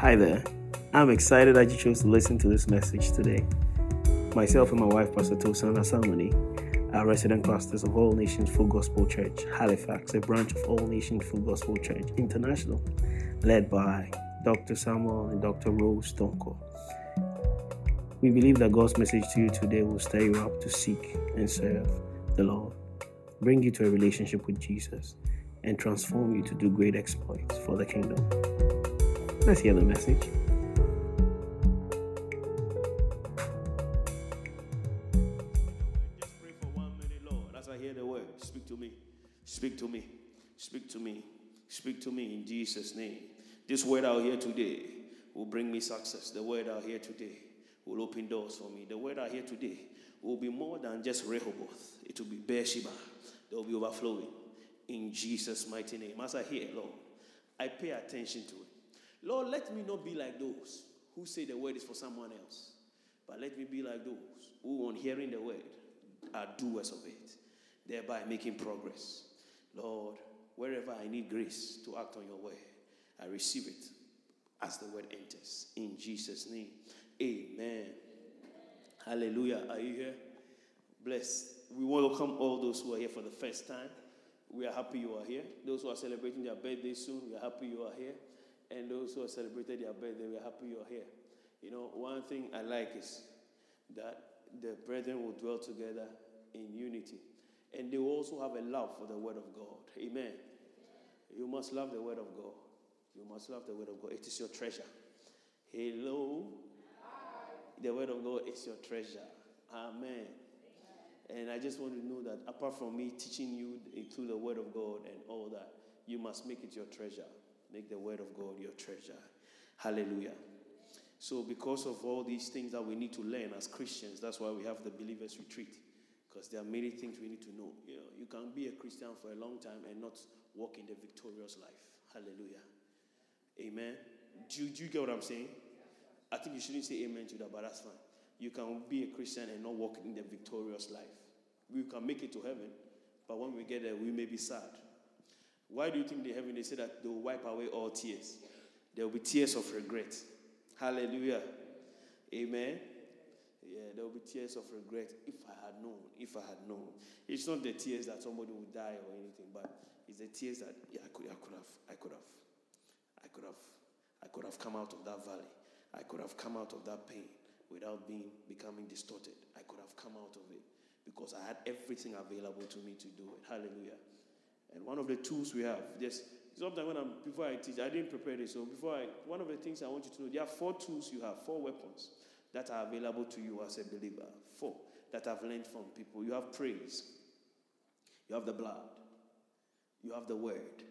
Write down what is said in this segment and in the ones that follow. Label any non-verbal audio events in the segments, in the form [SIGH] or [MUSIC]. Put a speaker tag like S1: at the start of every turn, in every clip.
S1: Hi there. I'm excited that you chose to listen to this message today. Myself and my wife, Pastor Tosan Asamoni, are resident pastors of All Nations Full Gospel Church, Halifax, a branch of All Nations Full Gospel Church International, led by Dr. Samuel and Dr. Rose Tonko. We believe that God's message to you today will stir you up to seek and serve the Lord, bring you to a relationship with Jesus, and transform you to do great exploits for the kingdom. Hear the message.
S2: Just pray for one minute, Lord, as I hear the word. Speak to me. Speak to me. Speak to me. Speak to me in Jesus' name. This word I'll hear today will bring me success. The word I'll hear today will open doors for me. The word I hear today will be more than just Rehoboth. It will be Beersheba. There will be overflowing in Jesus' mighty name. As I hear, Lord, I pay attention to it. Lord, let me not be like those who say the word is for someone else, but let me be like those who, on hearing the word, are doers of it, thereby making progress. Lord, wherever I need grace to act on your word, I receive it as the word enters. In Jesus' name, amen. Hallelujah. Are you here? Bless. We welcome all those who are here for the first time. We are happy you are here. Those who are celebrating their birthday soon, we are happy you are here. And those who have celebrated their birthday, we are happy you are here. You know, one thing I like is that the brethren will dwell together in unity. And they will also have a love for the word of God. Amen. You must love the word of God. You must love the word of God. It is your treasure. Hello. The word of God is your treasure. Amen. And I just want to know that apart from me teaching you through the word of God and all that, you must make it your treasure. Make the word of God your treasure. Hallelujah. So, because of all these things that we need to learn as Christians, that's why we have the believers retreat. Because there are many things we need to know. You know, you can be a Christian for a long time and not walk in the victorious life. Hallelujah. Amen. Do, do you get what I'm saying? I think you shouldn't say amen to that, but that's fine. You can be a Christian and not walk in the victorious life. We can make it to heaven, but when we get there, we may be sad. Why do you think they heaven they say that they will wipe away all tears? There will be tears of regret. Hallelujah. Amen. Yeah, there will be tears of regret if I had known, if I had known. It's not the tears that somebody will die or anything, but it's the tears that yeah, I could, I could have, I could have, I could have, I could have come out of that valley. I could have come out of that pain without being becoming distorted. I could have come out of it because I had everything available to me to do it. Hallelujah. And one of the tools we have, just sometimes when I'm before I teach, I didn't prepare this. So before I, one of the things I want you to know, there are four tools you have, four weapons that are available to you as a believer. Four that I've learned from people. You have praise, you have the blood, you have the word,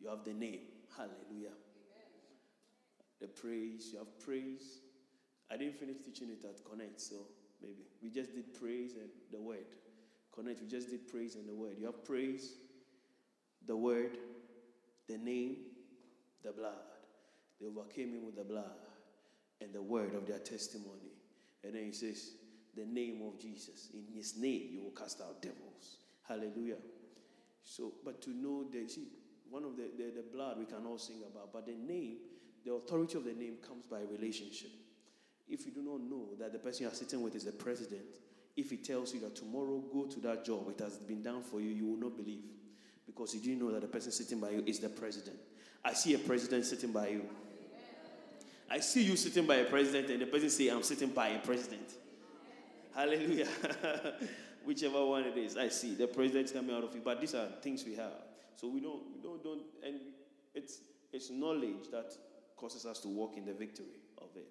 S2: you have the name. Hallelujah. The praise, you have praise. I didn't finish teaching it at Connect, so maybe we just did praise and the word. Connect, we just did praise and the word. You have praise, the word, the name, the blood. They overcame him with the blood and the word of their testimony. And then he says, the name of Jesus. In his name, you will cast out devils. Hallelujah. So, but to know that, see, one of the, the, the blood we can all sing about, but the name, the authority of the name comes by relationship. If you do not know that the person you are sitting with is the president, if he tells you that tomorrow go to that job, it has been done for you, you will not believe. Because you didn't know that the person sitting by you is the president. I see a president sitting by you. I see you sitting by a president, and the person say, I'm sitting by a president. Hallelujah. [LAUGHS] Whichever one it is, I see the president's coming out of it. But these are things we have. So we don't, we don't, don't, and it's it's knowledge that causes us to walk in the victory of it.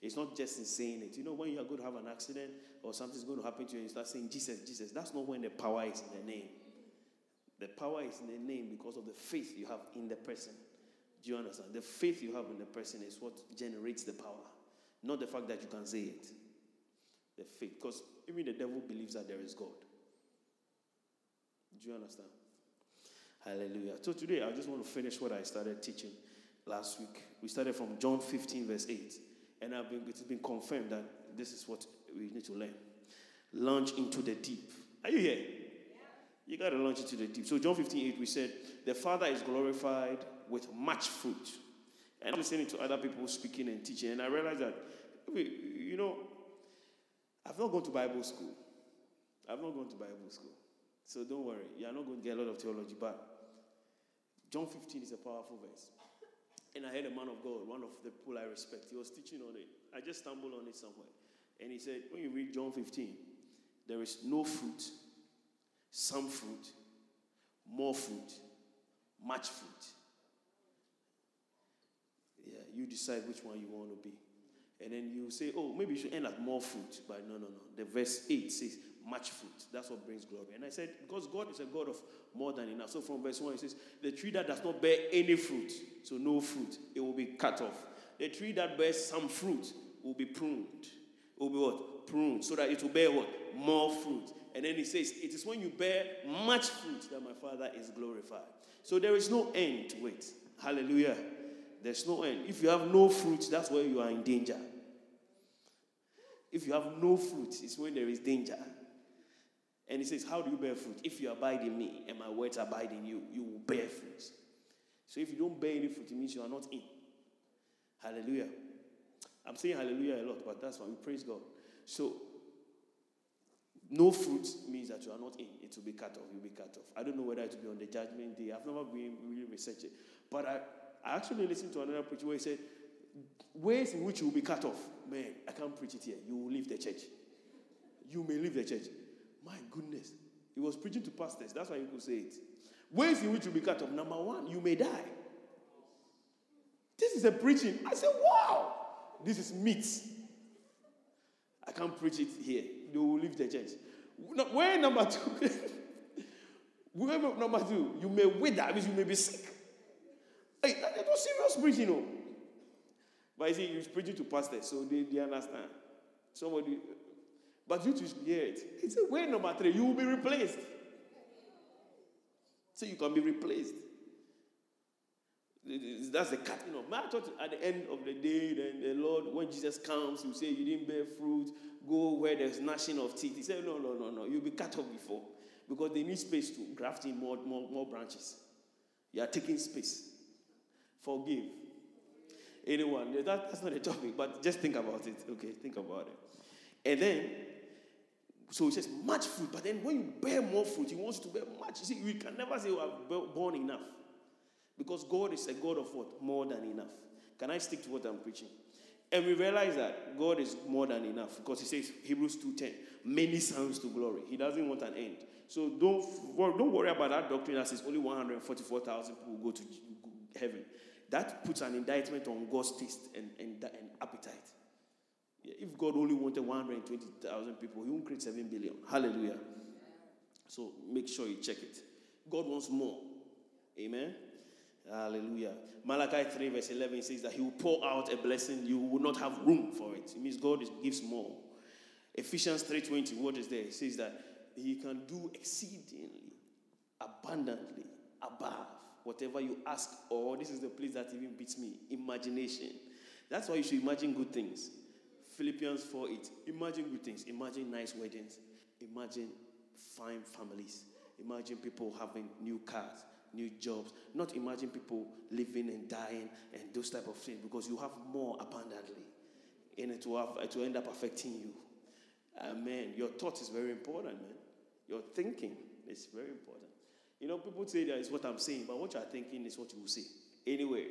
S2: It's not just in saying it. You know, when you are going to have an accident or something's going to happen to you you start saying Jesus, Jesus, that's not when the power is in the name. The power is in the name because of the faith you have in the person. Do you understand? The faith you have in the person is what generates the power, not the fact that you can say it. The faith. Because even the devil believes that there is God. Do you understand? Hallelujah. So today I just want to finish what I started teaching last week. We started from John 15, verse 8. And been, it's been confirmed that this is what we need to learn. Launch into the deep. Are you here? You got to launch into the deep. So, John 15, 8, we said, The Father is glorified with much fruit. And I'm listening to other people speaking and teaching, and I realized that, you know, I've not gone to Bible school. I've not gone to Bible school. So don't worry, you're not going to get a lot of theology, but John 15 is a powerful verse. And I heard a man of God, one of the people I respect, he was teaching on it. I just stumbled on it somewhere. And he said, when you read John 15, there is no fruit, some fruit, more fruit, much fruit. Yeah, you decide which one you want to be. And then you say, oh, maybe you should end at more fruit. But no, no, no. The verse 8 says, much fruit. That's what brings glory. And I said, because God is a God of more than enough. So from verse 1, it says, the tree that does not bear any fruit, so no fruit, it will be cut off. The tree that bears some fruit will be pruned. It will be what? Pruned. So that it will bear what? More fruit. And then he says, it is when you bear much fruit that my Father is glorified. So there is no end to it. Hallelujah. There's no end. If you have no fruit, that's where you are in danger. If you have no fruit, it's when there is danger. And he says, How do you bear fruit? If you abide in me and my words abide in you, you will bear fruit. So if you don't bear any fruit, it means you are not in. Hallelujah. I'm saying hallelujah a lot, but that's why we praise God. So no fruit means that you are not in. It will be cut off. You'll be cut off. I don't know whether it will be on the judgment day. I've never been really researching. But I, I actually listened to another preacher where he said, Ways in which you will be cut off. Man, I can't preach it here. You will leave the church. You may leave the church. My goodness. He was preaching to pastors. That's why you could say it. Ways in which you'll be cut off. Number one, you may die. This is a preaching. I said, wow, this is meat. I can't preach it here. They will leave the church. Where number two? [LAUGHS] Where number two? You may wither, that means you may be sick. Hey, that was serious preaching, no. But you see, he's preaching to pastors, so they, they understand. Somebody, but you to hear it. He said, way number three, you will be replaced. So you can be replaced. That's the cutting off. I thought at the end of the day, then the Lord, when Jesus comes, you say you didn't bear fruit, go where there's gnashing of teeth. He said, No, no, no, no. You'll be cut off before. Because they need space to graft in more, more, more branches. You are taking space. Forgive. Anyone. That, that's not a topic, but just think about it. Okay, think about it. And then so he says, much fruit. But then when you bear more fruit, he wants you to bear much. You see, we can never say, oh, I've born enough. Because God is a God of what? More than enough. Can I stick to what I'm preaching? And we realize that God is more than enough because he says, Hebrews 2.10, many sons to glory. He doesn't want an end. So don't, don't worry about that doctrine that says only 144,000 people go to heaven. That puts an indictment on God's taste and, and, and appetite. If God only wanted 120,000 people, He won't create 7 billion. Hallelujah. So make sure you check it. God wants more. Amen. Hallelujah. Malachi 3, verse 11 says that He will pour out a blessing, you will not have room for it. It means God gives more. Ephesians 3:20, what is there? It says that He can do exceedingly, abundantly, above whatever you ask, or this is the place that even beats me imagination. That's why you should imagine good things. Philippians 4 8. Imagine good things. Imagine nice weddings. Imagine fine families. Imagine people having new cars, new jobs. Not imagine people living and dying and those type of things because you have more abundantly. And it will, have, it will end up affecting you. Amen. Your thought is very important, man. Your thinking is very important. You know, people say that is what I'm saying, but what you're thinking is what you will say. Anyway,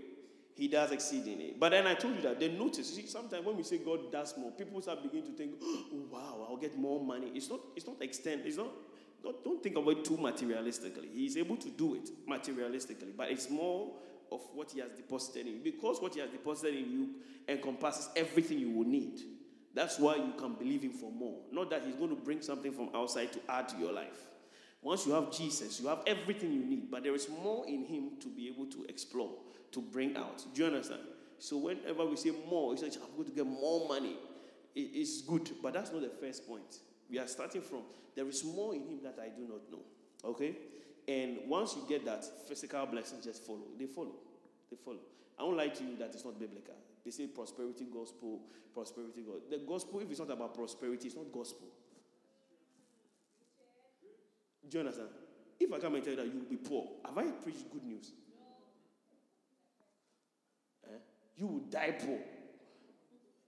S2: he does exceedingly. But then I told you that they notice. See, sometimes when we say God does more, people start beginning to think, [GASPS] oh, wow, I'll get more money. It's not, it's not extent, it's not, not, don't think of it too materialistically. He's able to do it materialistically, but it's more of what he has deposited in you. Because what he has deposited in you encompasses everything you will need. That's why you can believe him for more. Not that he's going to bring something from outside to add to your life. Once you have Jesus, you have everything you need, but there is more in him to be able to explore to bring out. Do you understand? So whenever we say more, it's like I'm going to get more money. It's good, but that's not the first point. We are starting from there is more in him that I do not know. Okay? And once you get that, physical blessings just follow. They follow. They follow. I won't lie to you that it's not biblical. They say prosperity gospel, prosperity gospel. The gospel, if it's not about prosperity, it's not gospel. Do you understand? If I come and tell you that you will be poor, have I preached good news? No. You will die poor.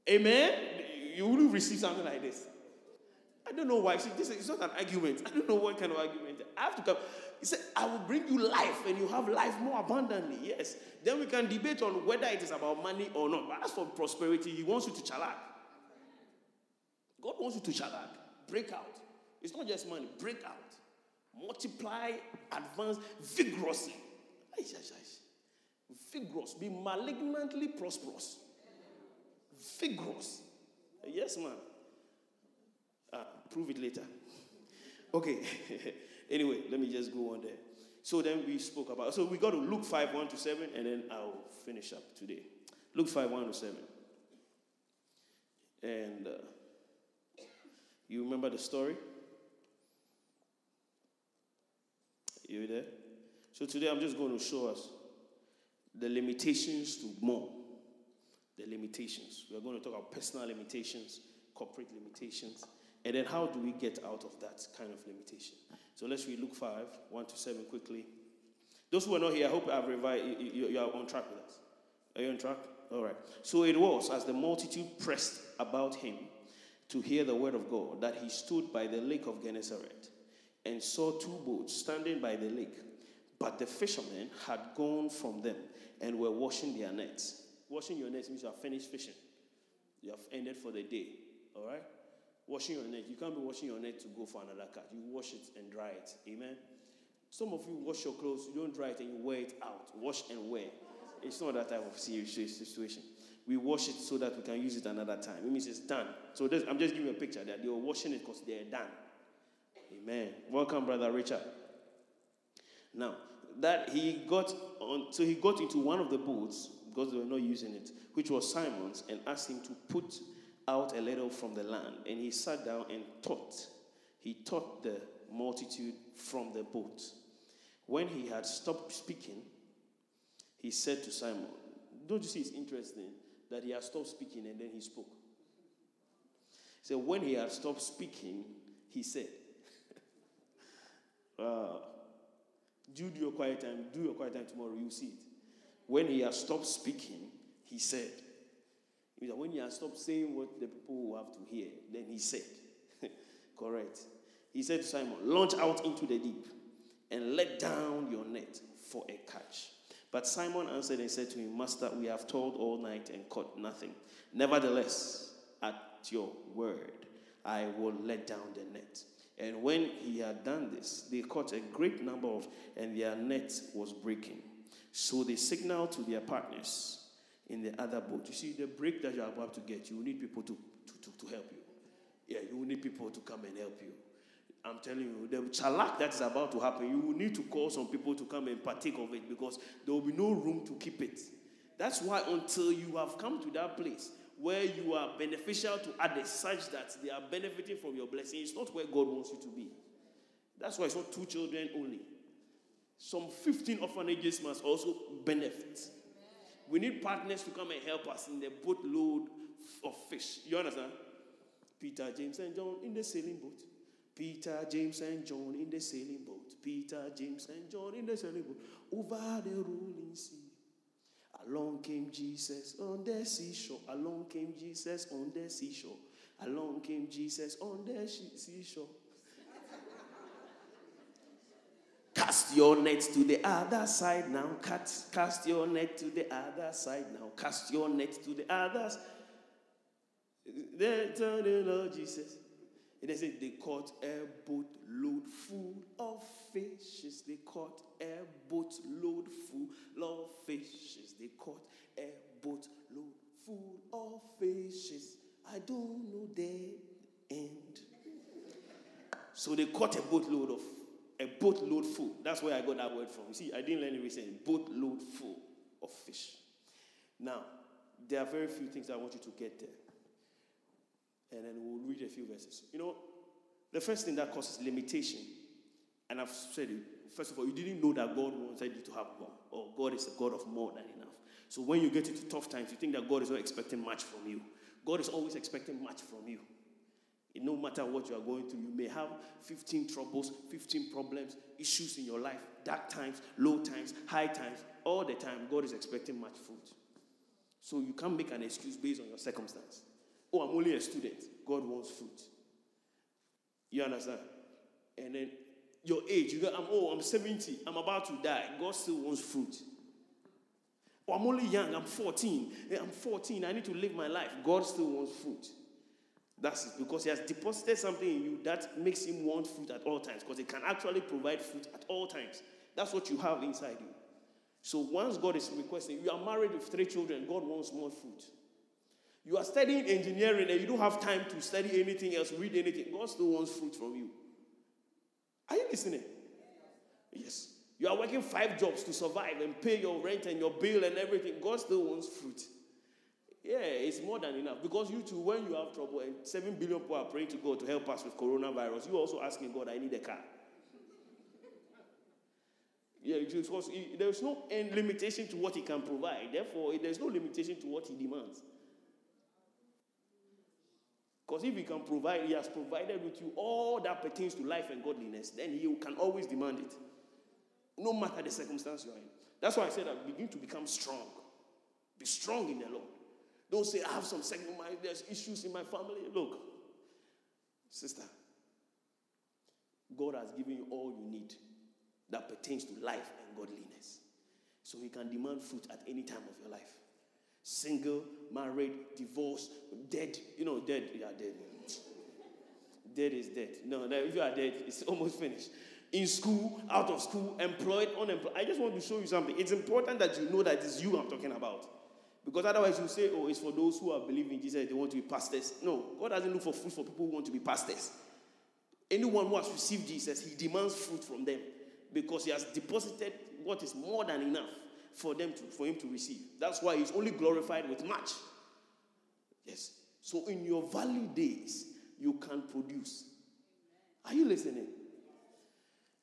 S2: Amen? You will receive something like this. I don't know why. See, this is not an argument. I don't know what kind of argument. I have to come. He said, I will bring you life and you have life more abundantly. Yes. Then we can debate on whether it is about money or not. But as for prosperity, he wants you to chalak. God wants you to chalak. Break out. It's not just money. Break out. Multiply, advance vigorously. Vigorous. Be malignantly prosperous. Vigorous. Yes, man. Uh, prove it later. Okay. [LAUGHS] anyway, let me just go on there. So then we spoke about. So we got to Luke 5 1 to 7, and then I'll finish up today. Luke 5 1 to 7. And uh, you remember the story? You there? So today I'm just going to show us the limitations to more. The limitations. We are going to talk about personal limitations, corporate limitations, and then how do we get out of that kind of limitation? So let's read Luke 5, 1 to 7 quickly. Those who are not here, I hope I've revived, you, you are on track with us. Are you on track? All right. So it was as the multitude pressed about him to hear the word of God that he stood by the lake of Gennesaret and saw two boats standing by the lake. But the fishermen had gone from them and were washing their nets. Washing your nets means you have finished fishing. You have ended for the day. All right? Washing your net. You can't be washing your net to go for another catch. You wash it and dry it. Amen? Some of you wash your clothes, you don't dry it and you wear it out. Wash and wear. It's not that type of situation. We wash it so that we can use it another time. It means it's done. So I'm just giving you a picture that they were washing it because they're done. Amen. Welcome, Brother Richard. Now, that he got on, so he got into one of the boats because they were not using it, which was Simon's, and asked him to put out a little from the land. And he sat down and taught. He taught the multitude from the boat. When he had stopped speaking, he said to Simon, Don't you see it's interesting that he had stopped speaking and then he spoke? So when he had stopped speaking, he said, [LAUGHS] uh, do your quiet time, do your quiet time tomorrow, you see it. When he has stopped speaking, he said, when he has stopped saying what the people will have to hear, then he said, [LAUGHS] correct. He said to Simon, launch out into the deep and let down your net for a catch. But Simon answered and said to him, Master, we have toiled all night and caught nothing. Nevertheless, at your word, I will let down the net. And when he had done this, they caught a great number of, and their net was breaking. So they signaled to their partners in the other boat. You see, the break that you're about to get, you will need people to, to, to, to help you. Yeah, you will need people to come and help you. I'm telling you, the chalak that is about to happen, you will need to call some people to come and partake of it because there will be no room to keep it. That's why until you have come to that place where you are beneficial to others such that they are benefiting from your blessing. It's not where God wants you to be. That's why it's not two children only. Some 15 orphanages must also benefit. We need partners to come and help us in the boatload of fish. You understand? Peter, James, and John in the sailing boat. Peter, James, and John in the sailing boat. Peter, James, and John in the sailing boat. Over the rolling sea. Along came Jesus on the seashore. Along came Jesus on the seashore. Along came Jesus on the seashore. Cast your net to the other side now. Cast, cast your net to the other side now. Cast your net to the others. Then turn the Lord Jesus. And they said they caught a boat load full of fishes. They caught a boat load full of fishes. They caught a boat load full of fishes. I don't know the end. So they caught a boatload of a boatload full. That's where I got that word from. You see, I didn't learn it recently. Boatload full of fish. Now, there are very few things I want you to get there and then we'll read a few verses. You know, the first thing that causes limitation, and I've said it, first of all, you didn't know that God wanted you to have more, or God is a God of more than enough. So when you get into tough times, you think that God is not expecting much from you. God is always expecting much from you. No matter what you are going through, you may have 15 troubles, 15 problems, issues in your life, dark times, low times, high times, all the time. God is expecting much fruit. So you can't make an excuse based on your circumstance. Oh, I'm only a student. God wants fruit. You understand? And then your age, you go, I'm oh, I'm 70, I'm about to die. God still wants fruit. Oh, I'm only young, I'm 14. I'm 14, I need to live my life. God still wants fruit. That's because He has deposited something in you that makes Him want fruit at all times, because He can actually provide fruit at all times. That's what you have inside you. So once God is requesting, you are married with three children, God wants more fruit. You are studying engineering and you don't have time to study anything else, read anything. God still wants fruit from you. Are you listening? Yes. You are working five jobs to survive and pay your rent and your bill and everything. God still wants fruit. Yeah, it's more than enough. Because you too, when you have trouble and 7 billion people are praying to God to help us with coronavirus, you're also asking God, I need a car. [LAUGHS] Yeah, because there's no end limitation to what he can provide. Therefore, there's no limitation to what he demands. Because if he can provide, he has provided with you all that pertains to life and godliness, then he can always demand it. No matter the circumstance you're in. That's why I said that begin to become strong. Be strong in the Lord. Don't say, I have some second mind, there's issues in my family. Look, sister, God has given you all you need that pertains to life and godliness. So he can demand fruit at any time of your life. Single, married, divorced, dead. You know, dead, you are dead. Dead is dead. No, if you are dead, it's almost finished. In school, out of school, employed, unemployed. I just want to show you something. It's important that you know that it's you I'm talking about. Because otherwise you say, oh, it's for those who are believing in Jesus, they want to be pastors. No, God doesn't look for fruit for people who want to be pastors. Anyone who has received Jesus, he demands fruit from them because he has deposited what is more than enough for them to, for him to receive. That's why he's only glorified with much. Yes. So in your valley days, you can produce. Are you listening?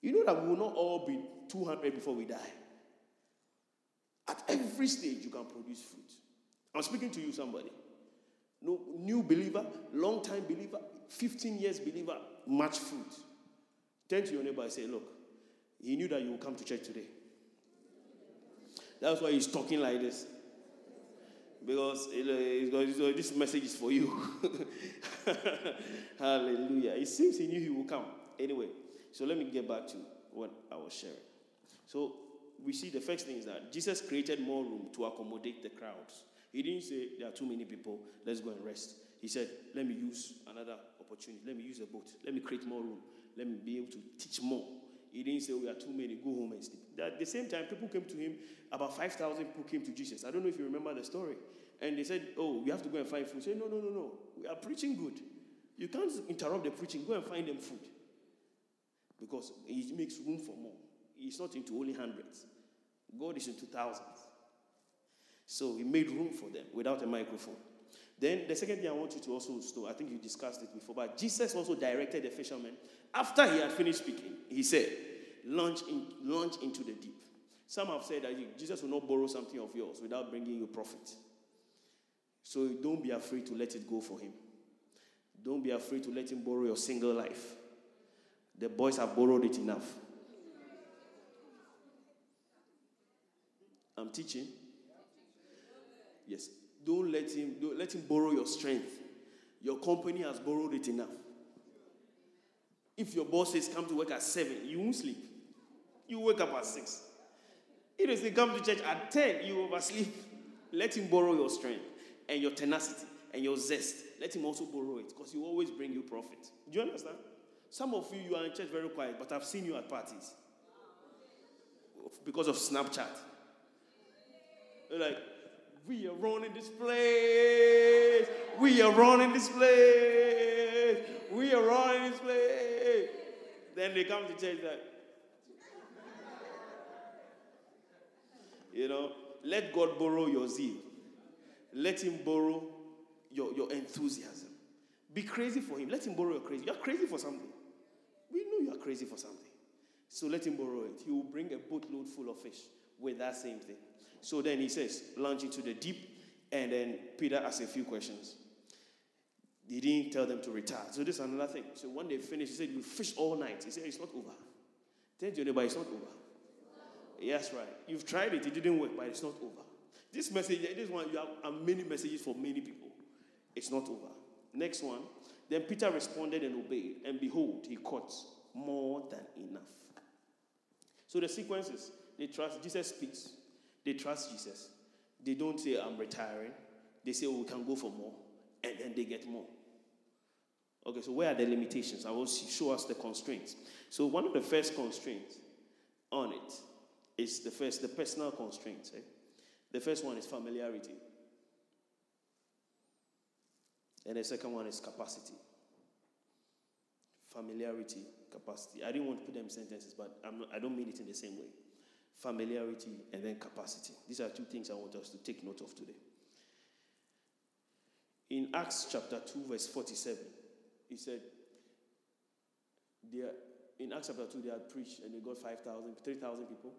S2: You know that we will not all be 200 before we die. At every stage, you can produce fruit. I'm speaking to you, somebody. No, new believer, long time believer, 15 years believer, much fruit. Turn to your neighbor and say, Look, he knew that you would come to church today. That's why he's talking like this. Because this message is for you. [LAUGHS] Hallelujah. It seems he knew he would come. Anyway, so let me get back to what I was sharing. So we see the first thing is that Jesus created more room to accommodate the crowds. He didn't say there are too many people, let's go and rest. He said, let me use another opportunity. Let me use a boat. Let me create more room. Let me be able to teach more. He didn't say, We are too many, go home and sleep. At the same time, people came to him, about 5,000 people came to Jesus. I don't know if you remember the story. And they said, Oh, we have to go and find food. He said, No, no, no, no. We are preaching good. You can't interrupt the preaching. Go and find them food. Because he makes room for more. He's not into only hundreds, God is into thousands. So he made room for them without a microphone. Then the second thing I want you to also know, I think you discussed it before, but Jesus also directed the fishermen after he had finished speaking. He said, "Launch in, launch into the deep." Some have said that Jesus will not borrow something of yours without bringing you profit. So don't be afraid to let it go for him. Don't be afraid to let him borrow your single life. The boys have borrowed it enough. I'm teaching. Yes. Don't let him don't let him borrow your strength. Your company has borrowed it enough. If your boss says come to work at seven, you won't sleep. You wake up at six. If they say come to church at 10, you oversleep. Let him borrow your strength and your tenacity and your zest. Let him also borrow it because he will always bring you profit. Do you understand? Some of you, you are in church very quiet, but I've seen you at parties because of Snapchat. Like, we are running this place. We are running this place. We are running this place. Then they come to church that. You know, let God borrow your zeal. Let Him borrow your, your enthusiasm. Be crazy for Him. Let Him borrow your crazy. You're crazy for something. We know you are crazy for something. So let Him borrow it. He will bring a boatload full of fish with that same thing. So then he says, launch into the deep. And then Peter asks a few questions. He didn't tell them to retire. So this is another thing. So when they finished, he said, You fish all night. He said, It's not over. Tell your neighbor, it's not over. Yes, right. You've tried it, it didn't work, but it's not over. This message, this one, you have uh, many messages for many people. It's not over. Next one. Then Peter responded and obeyed, and behold, he caught more than enough. So the sequence is they trust, Jesus speaks, they trust Jesus. They don't say, I'm retiring. They say, oh, we can go for more, and then they get more. Okay, so where are the limitations? I will show us the constraints. So one of the first constraints on it is the first, the personal constraints. Eh? The first one is familiarity. And the second one is capacity. Familiarity, capacity. I didn't want to put them in sentences, but I'm not, I don't mean it in the same way. Familiarity and then capacity. These are two things I want us to take note of today. In Acts chapter 2, verse 47, he said, in Acts chapter 2, they had preached and they got 5,000, 3,000 people.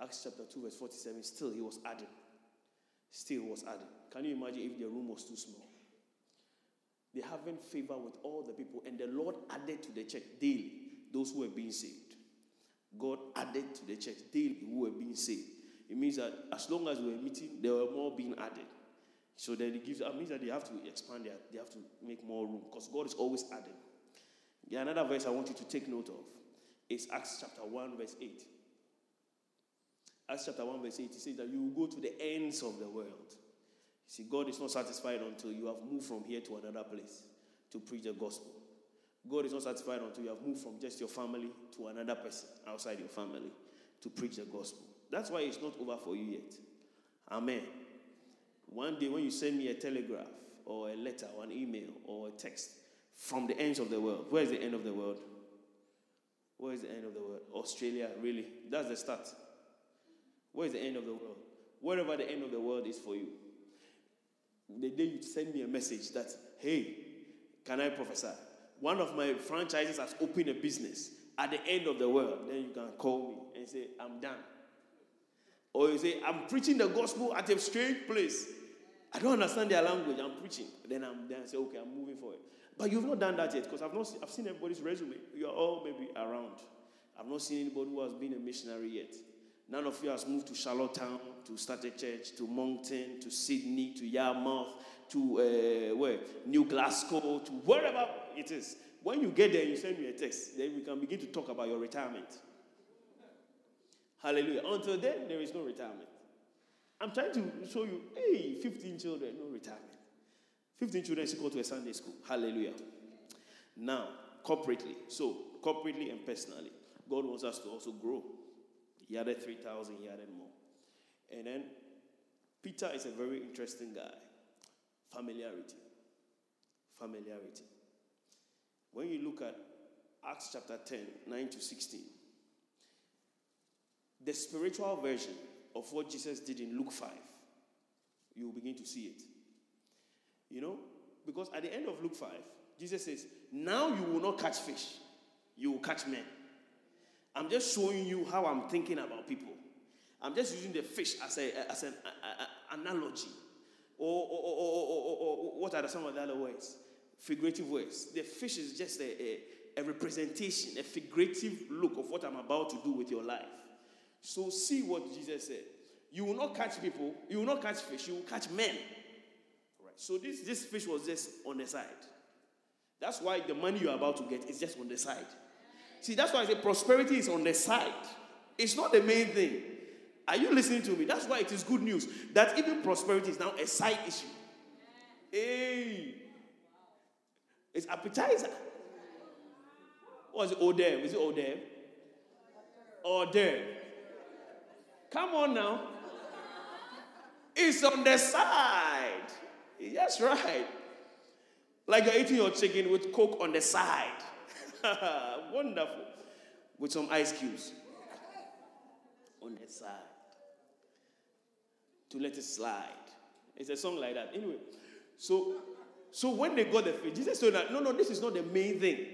S2: Acts chapter 2, verse 47, still he was adding. Still was adding. Can you imagine if the room was too small? They having favor with all the people, and the Lord added to the church daily those who were being saved. God added to the church daily who were being saved. It means that as long as we were meeting, there were more being added. So then it gives, it means that they have to expand, their, they have to make more room because God is always adding. Yeah, another verse I want you to take note of is Acts chapter 1, verse 8. Acts chapter 1, verse 8, it says that you will go to the ends of the world. See, God is not satisfied until you have moved from here to another place to preach the gospel. God is not satisfied until you have moved from just your family to another person outside your family to preach the gospel. That's why it's not over for you yet. Amen. One day when you send me a telegraph or a letter or an email or a text from the ends of the world, where is the end of the world? Where is the end of the world? Australia, really? That's the start. Where is the end of the world? Wherever the end of the world is for you the day you send me a message that, hey, can I prophesy? One of my franchises has opened a business at the end of the world. Then you can call me and say, I'm done. Or you say, I'm preaching the gospel at a strange place. I don't understand their language. I'm preaching. Then I'm then I say, okay, I'm moving forward. But you've not done that yet because I've not I've seen everybody's resume. You're all maybe around. I've not seen anybody who has been a missionary yet. None of you has moved to Charlottetown to start a church, to Moncton, to Sydney, to Yarmouth, to uh, where? New Glasgow, to wherever it is. When you get there, you send me a text. Then we can begin to talk about your retirement. Hallelujah. Until then, there is no retirement. I'm trying to show you, hey, 15 children, no retirement. 15 children is equal to a Sunday school. Hallelujah. Now, corporately, so corporately and personally, God wants us to also grow. He added 3,000, he added more. And then Peter is a very interesting guy. Familiarity. Familiarity. When you look at Acts chapter 10, 9 to 16, the spiritual version of what Jesus did in Luke 5, you will begin to see it. You know, because at the end of Luke 5, Jesus says, Now you will not catch fish, you will catch men. I'm just showing you how I'm thinking about people. I'm just using the fish as, a, as an a, a, analogy. Or, or, or, or, what are some of the other words? Figurative words. The fish is just a, a representation, a figurative look of what I'm about to do with your life. So see what Jesus said. You will not catch people, you will not catch fish, you will catch men. Right. So this, this fish was just on the side. That's why the money you're about to get is just on the side. See, that's why I say prosperity is on the side. It's not the main thing. Are you listening to me? That's why it is good news that even prosperity is now a side issue. Hey, it's appetizer. What is it? Odem? Is it Odem? Odem. Come on now. It's on the side. That's right. Like you're eating your chicken with coke on the side. [LAUGHS] Wonderful. With some ice cubes on the side to let it slide. It's a song like that. Anyway, so so when they got the faith, Jesus said that no, no, this is not the main thing.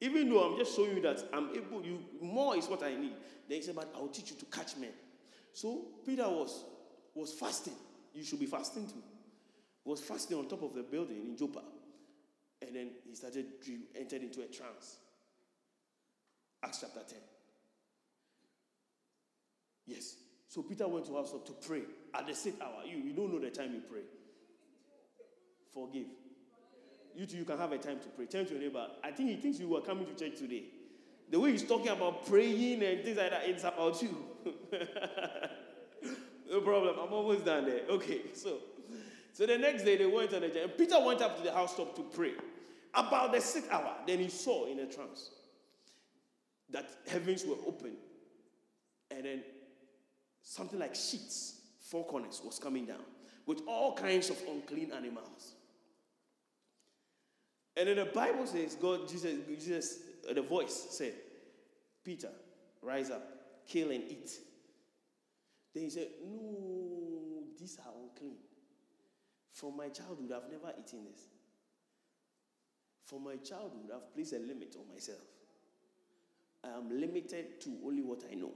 S2: Even though I'm just showing you that I'm able, you more is what I need. Then he said, but I'll teach you to catch men. So Peter was was fasting. You should be fasting too. Was fasting on top of the building in Joppa. And then he started, entered into a trance. Acts chapter 10. Yes. So Peter went to house to pray at the sixth hour. You, you don't know the time you pray. Forgive. You too, you can have a time to pray. To your neighbor. I think he thinks you were coming to church today. The way he's talking about praying and things like that, it's about you. [LAUGHS] no problem. I'm almost done there. Okay, so so the next day they went on a journey. Peter went up to the housetop to pray. About the sixth hour, then he saw in a trance that heavens were open. And then something like sheets, four corners, was coming down with all kinds of unclean animals. And then the Bible says, God, Jesus, Jesus, uh, the voice said, Peter, rise up, kill and eat. Then he said, No, these are unclean. From my childhood, I've never eaten this. From my childhood, I've placed a limit on myself. I am limited to only what I know.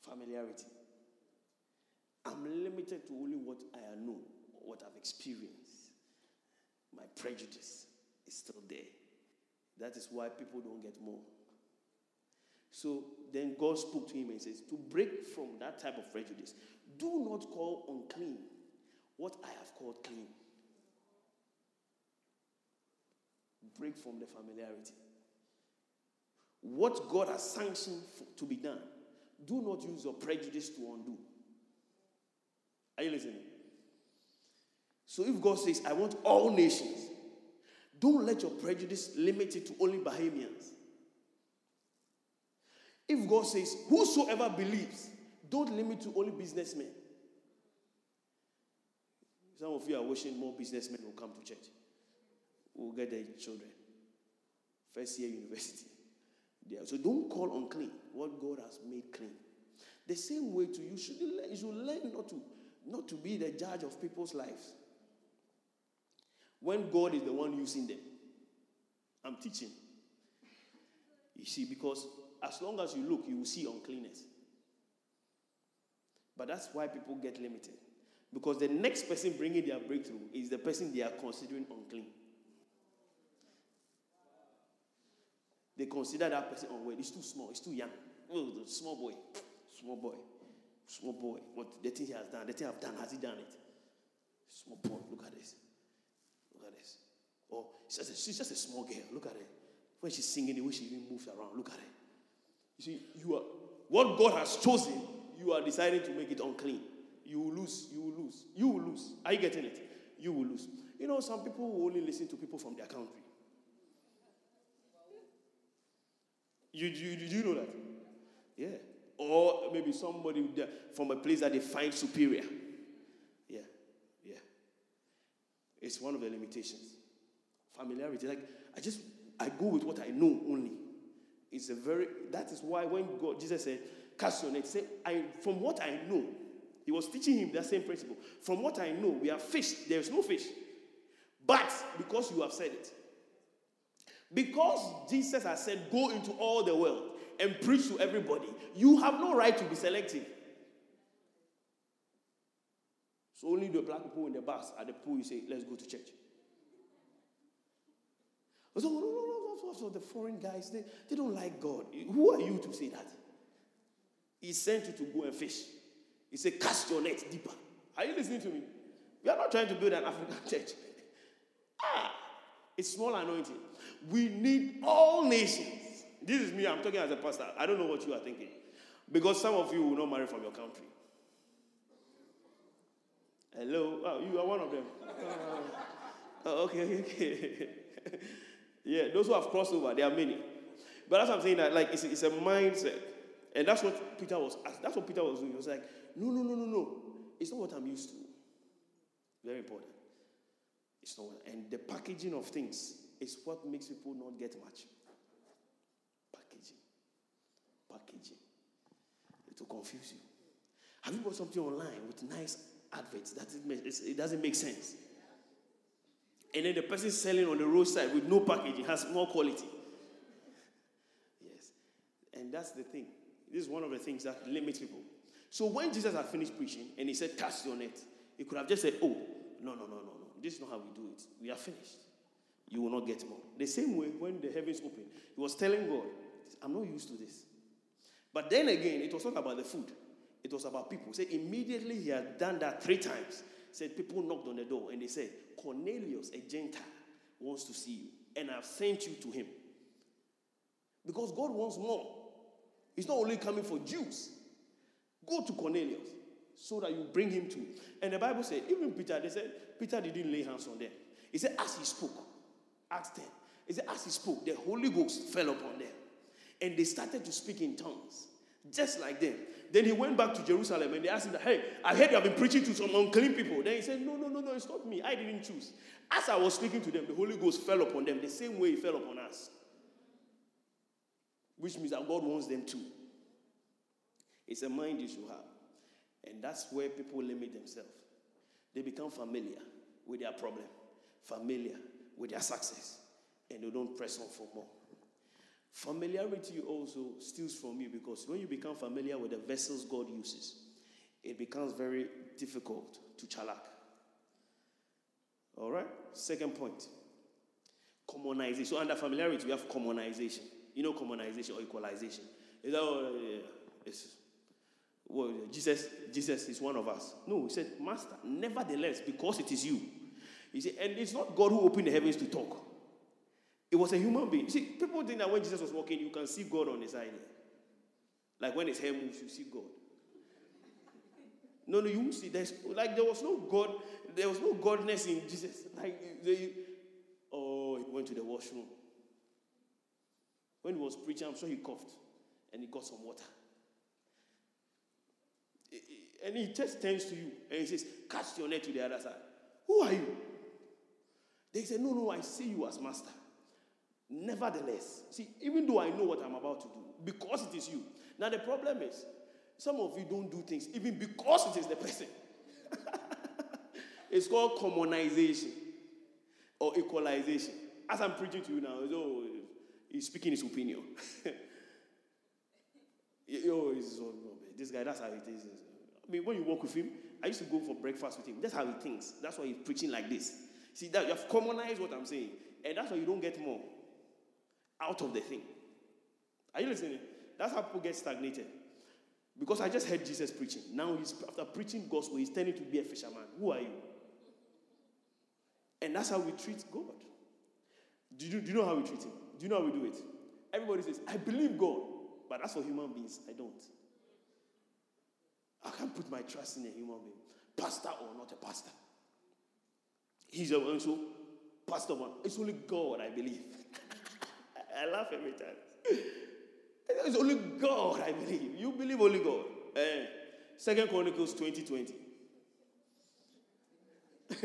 S2: Familiarity. I'm limited to only what I know, what I've experienced. My prejudice is still there. That is why people don't get more. So then God spoke to him and says, To break from that type of prejudice, do not call unclean what I have called clean. Break from the familiarity. What God has sanctioned for, to be done, do not use your prejudice to undo. Are you listening? So if God says, I want all nations, don't let your prejudice limit it to only Bahamians. If God says, whosoever believes, don't limit to only businessmen. Some of you are wishing more businessmen will come to church. Will get their children. First year university. [LAUGHS] There. So don't call unclean what God has made clean. The same way to you should you should learn not to, not to be the judge of people's lives. When God is the one using them. I'm teaching. You see, because as long as you look, you will see uncleanness. But that's why people get limited. Because the next person bringing their breakthrough is the person they are considering unclean. They consider that person unwell. He's too small. He's too young. Oh, small boy. Small boy. Small boy. What the thing he has done, the thing I've done, has he done it? Small boy. Look at this. Oh, she's just a, she's just a small girl. Look at her. When she's singing, the way she even moves around. Look at her. You see, you are what God has chosen, you are deciding to make it unclean you will lose. You will lose. You will lose. Are you getting it? You will lose. You know, some people will only listen to people from their country. You, you, do you know that? Yeah. Or maybe somebody from a place that they find superior. Yeah. Yeah. It's one of the limitations. Familiarity. Like, I just, I go with what I know only. It's a very, that is why when God, Jesus said, cast your net, say, I, from what I know, he was teaching him that same principle. From what I know, we have fish. There is no fish. But because you have said it, because Jesus has said, Go into all the world and preach to everybody, you have no right to be selective. So only the black people in the bus at the pool, you say, Let's go to church. So, no, no, no, no, no, the foreign guys, they, they don't like God. Who are you to say that? He sent you to go and fish. He said, Cast your net deeper. Are you listening to me? We are not trying to build an African [LAUGHS] church. ah, it's small anointing. We need all nations. This is me, I'm talking as a pastor. I don't know what you are thinking. Because some of you will not marry from your country. Hello? Oh, you are one of them. [LAUGHS] oh, okay, okay, okay. [LAUGHS] yeah, those who have crossed over, there are many. But that's what I'm saying that like it's, it's a mindset. And that's what Peter was that's what Peter was doing. He was like, no, no, no, no, no. It's not what I'm used to. Very important. It's not and the packaging of things is what makes people not get much. Packaging. Packaging. It will confuse you. Have you bought something online with nice adverts that it doesn't make sense? And then the person selling on the roadside with no packaging has more quality. Yes. And that's the thing. This is one of the things that limits people. So when Jesus had finished preaching and he said, Cast your net, he could have just said, Oh, no, no, no, no, no. This is not how we do it. We are finished. You will not get more. The same way when the heavens opened, he was telling God, I'm not used to this. But then again, it was not about the food, it was about people. Say immediately he had done that three times. Said people knocked on the door and they said, Cornelius, a Gentile, wants to see you, and I've sent you to him. Because God wants more. He's not only coming for Jews. Go to Cornelius so that you bring him to. And the Bible said, even Peter, they said, Peter didn't lay hands on them. He said, as he spoke, Acts 10, he said, as he spoke, the Holy Ghost fell upon them. And they started to speak in tongues, just like them. Then he went back to Jerusalem and they asked him, Hey, I heard you have been preaching to some unclean people. Then he said, No, no, no, no, it's not me. I didn't choose. As I was speaking to them, the Holy Ghost fell upon them the same way he fell upon us. Which means that God wants them too. It's a mind you should have. And that's where people limit themselves. They become familiar with their problem, familiar with their success, and they don't press on for more. Familiarity also steals from you because when you become familiar with the vessels God uses, it becomes very difficult to chalak. All right? Second point commonization. So, under familiarity, we have commonization. You know, commonization or equalization. Is that, oh, yeah, it's, well, Jesus, Jesus is one of us. No, he said, Master, nevertheless, because it is you. He said, and it's not God who opened the heavens to talk. It was a human being. See, people think that when Jesus was walking, you can see God on his side. Like when his hair moves, you see God. No, no, you won't see. There's like there was no God, there was no godness in Jesus. Like they, oh, he went to the washroom. When he was preaching, I'm sure he coughed and he got some water. And he just turns to you and he says, Cast your net to the other side. Who are you? They say, No, no, I see you as master. Nevertheless, see, even though I know what I'm about to do, because it is you. Now, the problem is, some of you don't do things even because it is the person. [LAUGHS] it's called commonization or equalization. As I'm preaching to you now, oh, he's speaking his opinion. [LAUGHS] oh, this guy, that's how it is. I mean, when you walk with him, I used to go for breakfast with him. That's how he thinks. That's why he's preaching like this. See, that you have commonized what I'm saying. And that's why you don't get more out of the thing. Are you listening? That's how people get stagnated. Because I just heard Jesus preaching. Now he's after preaching gospel, he's turning to be a fisherman. Who are you? And that's how we treat God. Do you, do you know how we treat him? Do you know how we do it? Everybody says, I believe God. But as for human beings, I don't. I can't put my trust in a human being, pastor or not a pastor. He's a also pastor one. It's only God I believe. I laugh every time. [LAUGHS] It's only God I believe. You believe only God. Eh, Second Chronicles 2020. [LAUGHS]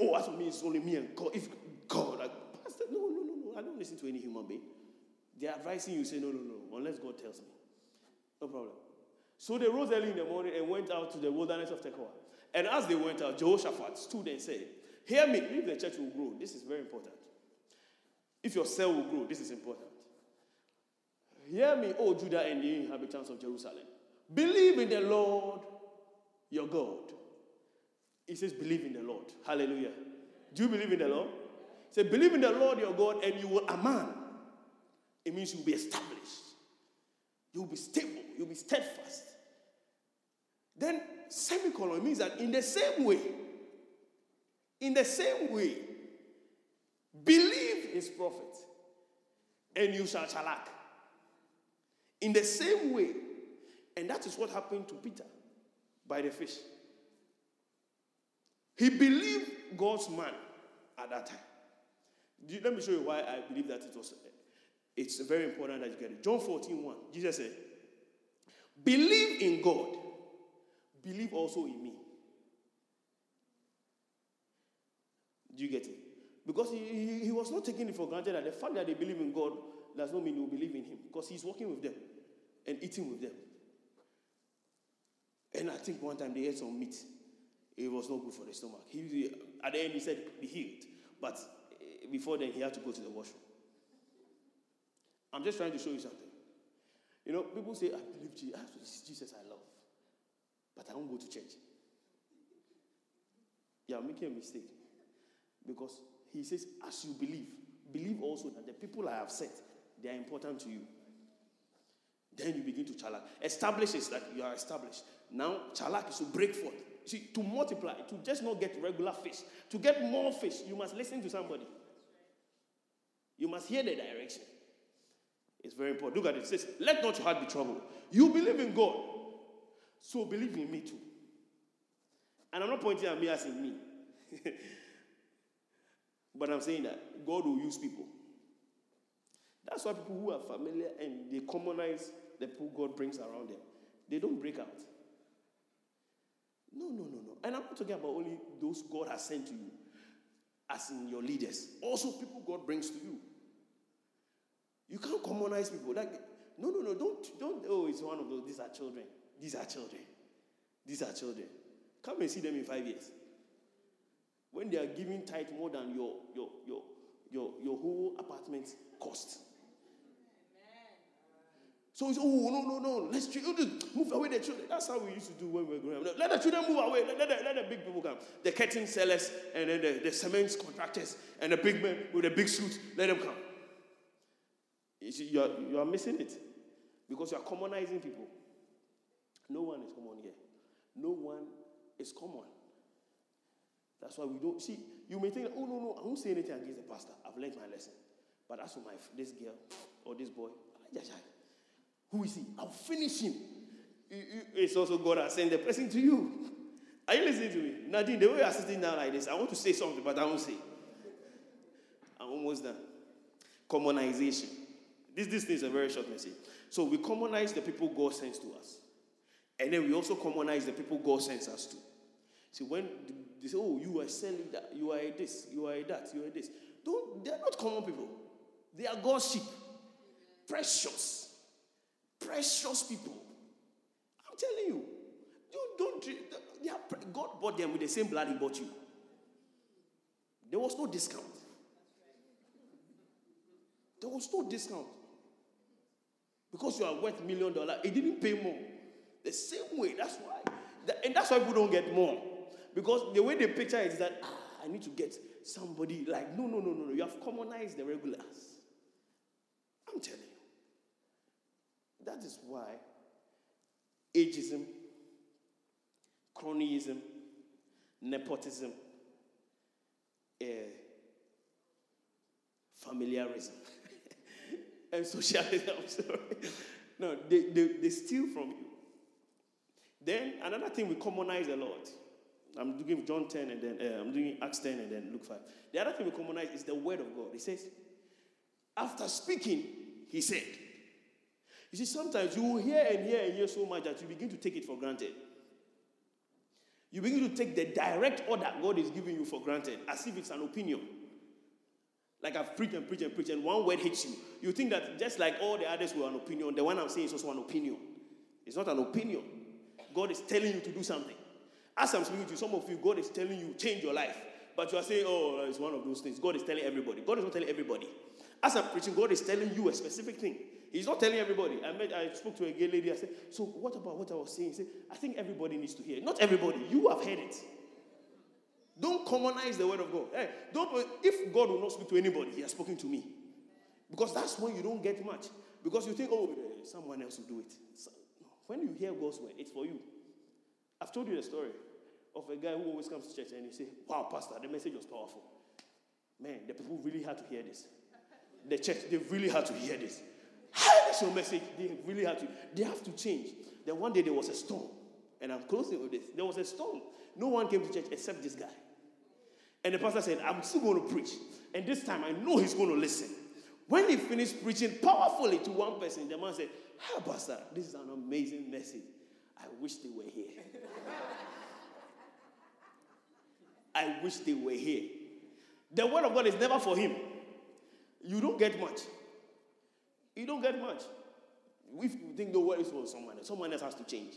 S2: oh, that's what means only me and God. If God, like, Pastor, no, no, no, no. I don't listen to any human being. They're advising you, say, no, no, no, unless God tells me. No problem. So they rose early in the morning and went out to the wilderness of Tekoa. And as they went out, Jehoshaphat stood and said, Hear me, if the church will grow. This is very important. If your cell will grow, this is important. Hear me, O Judah and the inhabitants of Jerusalem. Believe in the Lord your God. He says, Believe in the Lord. Hallelujah. Do you believe in the Lord? Say, Believe in the Lord your God, and you will aman. It means you'll be established. You'll be stable. You'll be steadfast. Then, semicolon means that in the same way, in the same way, believe his prophet, and you shall chalak. In the same way, and that is what happened to Peter by the fish. He believed God's man at that time. Let me show you why I believe that it was. It's very important that you get it. John 14, 1. Jesus said, Believe in God, believe also in me. Do you get it? Because he, he, he, was not taking it for granted that the fact that they believe in God does not mean will believe in him. Because he's working with them and eating with them. And I think one time they ate some meat. It was not good for the stomach. He, at the end, he said, Be healed. But eh, before then, he had to go to the washroom. I'm just trying to show you something. You know, people say, I believe Jesus. Ah, Jesus I love. But I won't go to church. You are making a mistake. Because he says, as you believe, believe also that the people I have set, they are important to you. Then you begin to chalak. Establish is that you are established. Now, chalak is to break forth. See, to multiply, to just not get regular fish. To get more fish, you must listen to somebody. You must hear the direction. It's very important. Look at it. It says, Let not your heart be troubled. You believe in God, so believe in me too. And I'm not pointing at me as in me. [LAUGHS] but I'm saying that God will use people. That's why people who are familiar and they commonize the people God brings around them, they don't break out. No, no, no, no. And I'm not talking about only those God has sent to you, as in your leaders. Also, people God brings to you. You can't commonize people. Like, no, no, no, don't, don't, oh, it's one of those, these are children. These are children. These are children. Come and see them in five years. When they are giving tithe more than your, your, your, your, your whole apartment cost. So it's, oh, no, no, no, let's oh, move away the children. That's how we used to do when we were growing up. Let the children move away. Let, let, the, let the big people come. The curtain sellers and then the, the cement contractors and the big men with the big suits, let them come. You are, you are missing it because you are commonizing people. No one is common here. No one is common. That's why we don't see. You may think, oh no, no, I won't say anything against the pastor. I've learned my lesson. But as for my this girl or this boy, who is he? I'll finish him. It's also God has sent the person to you. Are you listening to me? Nadine, the way you are sitting down like this, I want to say something, but I won't say. I'm almost done. Commonization. This, this thing is a very short message. So we commonize the people God sends to us. And then we also commonize the people God sends us to. See, when they say, oh, you are selling that, you are this, you are that, you are this. Don't, they're not common people. They are God's sheep. Precious. Precious people. I'm telling you. Don't, don't they are, God bought them with the same blood He bought you. There was no discount. There was no discount. Because you are worth million dollars, it didn't pay more. The same way. That's why. And that's why people don't get more. Because the way they picture it is that, ah, I need to get somebody like, no, no, no, no, no. You have commonized the regulars. I'm telling you. That is why ageism, cronyism, nepotism, uh, familiarism, [LAUGHS] and socialism, [LAUGHS] I'm sorry. No, they, they, they steal from you. Then another thing we commonize a lot. I'm doing John 10 and then uh, I'm doing Acts 10 and then Luke 5. The other thing we commonize is the word of God. He says, after speaking, he said, you see, sometimes you will hear and hear and hear so much that you begin to take it for granted. You begin to take the direct order God is giving you for granted as if it's an opinion. Like I've preached and preached and preached, and one word hits you. You think that just like all the others were an opinion, the one I'm saying is also an opinion. It's not an opinion. God is telling you to do something. As I'm speaking to you, some of you, God is telling you, change your life. But you are saying, oh, it's one of those things. God is telling everybody. God is not telling everybody. As I'm preaching, God is telling you a specific thing. He's not telling everybody. I met, I spoke to a gay lady. I said, "So what about what I was saying?" He said, "I think everybody needs to hear. Not everybody. You have heard it. Don't commonize the word of God. Hey, don't. If God will not speak to anybody, He has spoken to me, because that's when you don't get much. Because you think, oh, someone else will do it. So, when you hear God's word, it's for you. I've told you the story of a guy who always comes to church and he say, "Wow, pastor, the message was powerful. Man, the people really had to hear this. The church, they really had to hear this." That's your message. They really had to. They have to change. Then one day there was a storm, and I'm closing with this. There was a storm. No one came to church except this guy. And the pastor said, "I'm still going to preach, and this time I know he's going to listen." When he finished preaching powerfully to one person, the man said, "Hi, pastor, this is an amazing message. I wish they were here. I wish they were here." The word of God is never for him. You don't get much. You don't get much. If you think the word is for someone else, someone else has to change.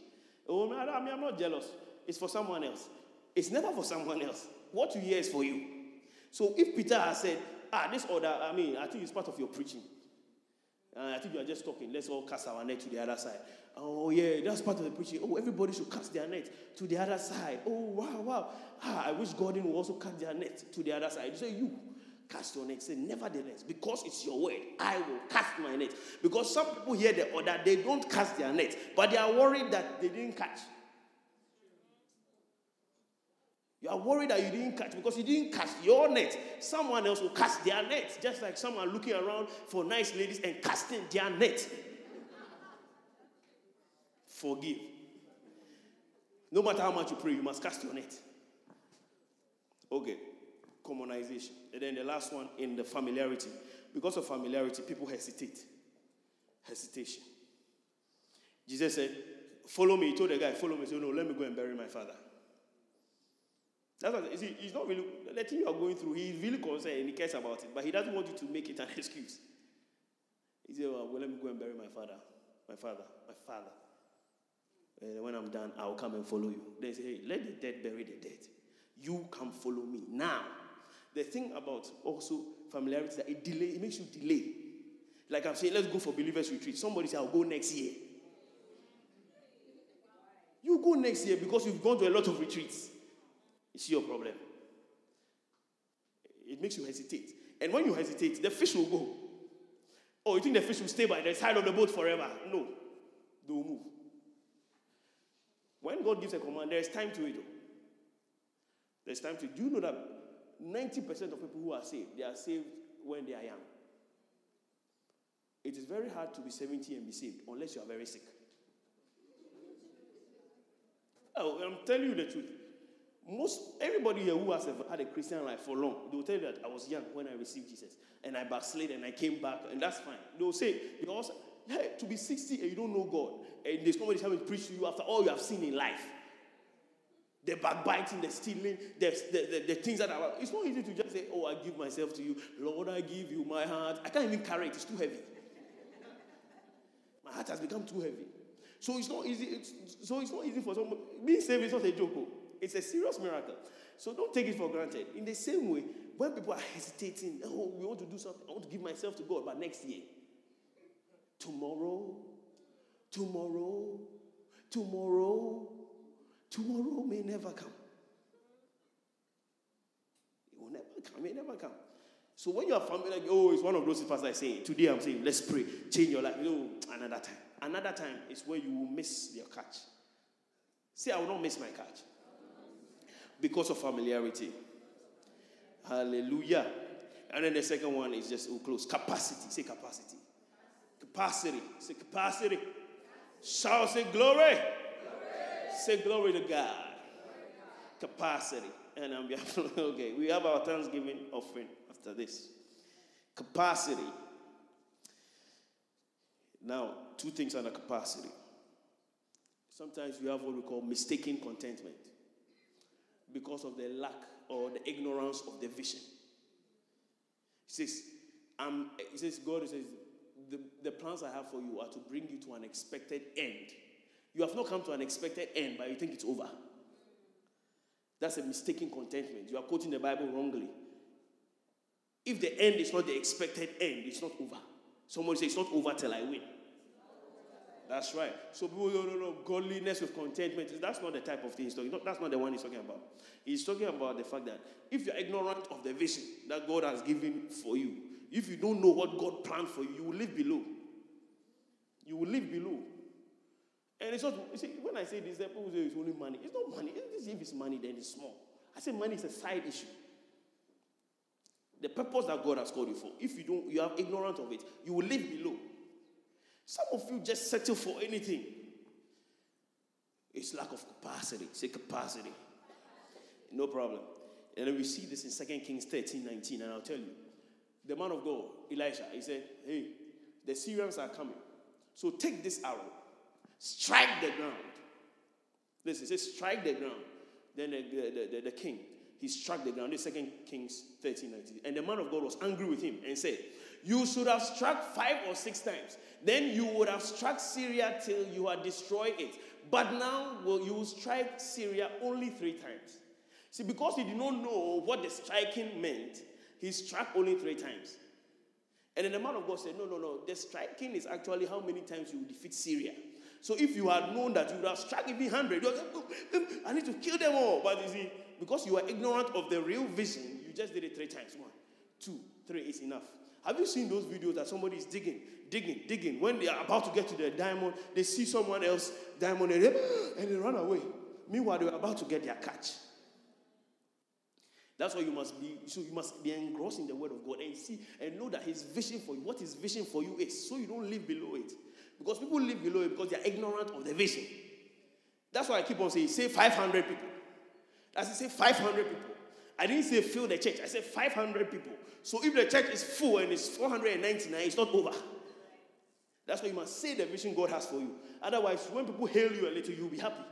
S2: Oh, I mean, I'm not jealous. It's for someone else. It's never for someone else. What you hear is for you. So if Peter has said, ah, this order, I mean, I think it's part of your preaching. Uh, I think you are just talking. Let's all cast our net to the other side. Oh, yeah, that's part of the preaching. Oh, everybody should cast their net to the other side. Oh, wow, wow. Ah, I wish Gordon would also cast their net to the other side. You say, you, Cast your net. Say, nevertheless, because it's your word, I will cast my net. Because some people hear the order, they don't cast their net, but they are worried that they didn't catch. You are worried that you didn't catch because you didn't cast your net. Someone else will cast their net, just like someone looking around for nice ladies and casting their net. Forgive. No matter how much you pray, you must cast your net. Okay, commonization. And then the last one in the familiarity. Because of familiarity, people hesitate. Hesitation. Jesus said, Follow me. He told the guy, Follow me. He said, No, let me go and bury my father. That's what, see, he's not really, the thing you are going through, he's really concerned and he cares about it, but he doesn't want you to make it an [LAUGHS] excuse. He said, well, well, let me go and bury my father. My father. My father. And when I'm done, I'll come and follow you. They say, hey, let the dead bury the dead. You come follow me. Now, the thing about also familiarity that it delay, it makes you delay. Like I'm saying, let's go for believers retreat. Somebody say, I'll go next year. You go next year because you've gone to a lot of retreats. It's your problem. It makes you hesitate. And when you hesitate, the fish will go. Oh, you think the fish will stay by the side of the boat forever? No. They will move. When God gives a command, there is time to it. There's time to Do you know that 90% of people who are saved, they are saved when they are young? It is very hard to be 70 and be saved unless you are very sick. Oh, I'm telling you the truth. Most everybody here who has had a Christian life for long, they will tell you that I was young when I received Jesus and I backslid and I came back, and that's fine. They will say, because hey, to be 60 and you don't know God, and there's nobody coming to preach to you after all you have seen in life. The backbiting, the stealing, the, the, the, the things that are. It's not easy to just say, Oh, I give myself to you. Lord, I give you my heart. I can't even carry it, it's too heavy. my heart has become too heavy. So it's not easy. It's, so it's not easy for someone. Being saved is not a joke. Oh. It's a serious miracle. So don't take it for granted. In the same way, when people are hesitating, oh, we want to do something, I want to give myself to God, but next year, tomorrow, tomorrow, tomorrow, tomorrow may never come. It will never come, it never come. So when you are family, like, oh, it's one of those pastors saying, today I'm saying, let's pray, change your life. You know, another time. Another time is where you will miss your catch. See, I will not miss my catch because of familiarity. Hallelujah. And then the second one is just we'll close. Capacity. Say capacity. Capacity. Say capacity. Shout, say glory. glory. Say glory to God. Capacity. And I'm [LAUGHS] okay. We have our Thanksgiving offering after this. Capacity. Now, two things under capacity. Sometimes we have what we call mistaken contentment because of the lack or the ignorance of the vision. He says, he says God says, the, the plans I have for you are to bring you to an expected end. You have not come to an expected end, but you think it's over. That's a mistaken contentment. You are quoting the Bible wrongly. If the end is not the expected end, it's not over. Somebody says it's not over till I win. That's right. So people don't know godliness with contentment. That's not the type of thing he's talking. That's not the one he's talking about. He's talking about the fact that if you're ignorant of the vision that God has given for you, if you don't know what God planned for you, you will live below. You will live below. And it's not, you see, when I say this, people say it's only money. It's not money. If it's money, then it's small. I say money is a side issue. The purpose that God has called you for, if you don't, you are ignorant of it, you will live below. Some of you just settle for anything. It's lack of capacity. Say capacity. No problem. And then we see this in 2 Kings 13 19. And I'll tell you, the man of God, Elisha, he said, Hey, the Syrians are coming. So take this arrow, strike the ground. Listen, he says, strike the ground. Then the, the, the, the king, he struck the ground. This 2 Kings 13 19. And the man of God was angry with him and said, You should have struck five or six times then you would have struck Syria till you had destroyed it. But now well, you will strike Syria only three times. See, because he did not know what the striking meant, he struck only three times. And then the man of God said, No, no, no. The striking is actually how many times you will defeat Syria. So if you had known that you would have struck even 100, you like, I need to kill them all. But you see, because you are ignorant of the real vision, you just did it three times. One, two, three is enough. Have you seen those videos that somebody is digging, digging, digging? When they are about to get to their diamond, they see someone else diamond and they, [GASPS] and they run away. Meanwhile, they are about to get their catch. That's why you must be. So you must be engrossed in the word of God and see and know that His vision for you, what His vision for you is, so you don't live below it. Because people live below it because they are ignorant of the vision. That's why I keep on saying, say 500 people. That's say 500 people. I didn't say fill the church. I said 500 people. So if the church is full and it's 499, it's not over. That's why you must say the vision God has for you. Otherwise, when people hail you a little, you'll be happy.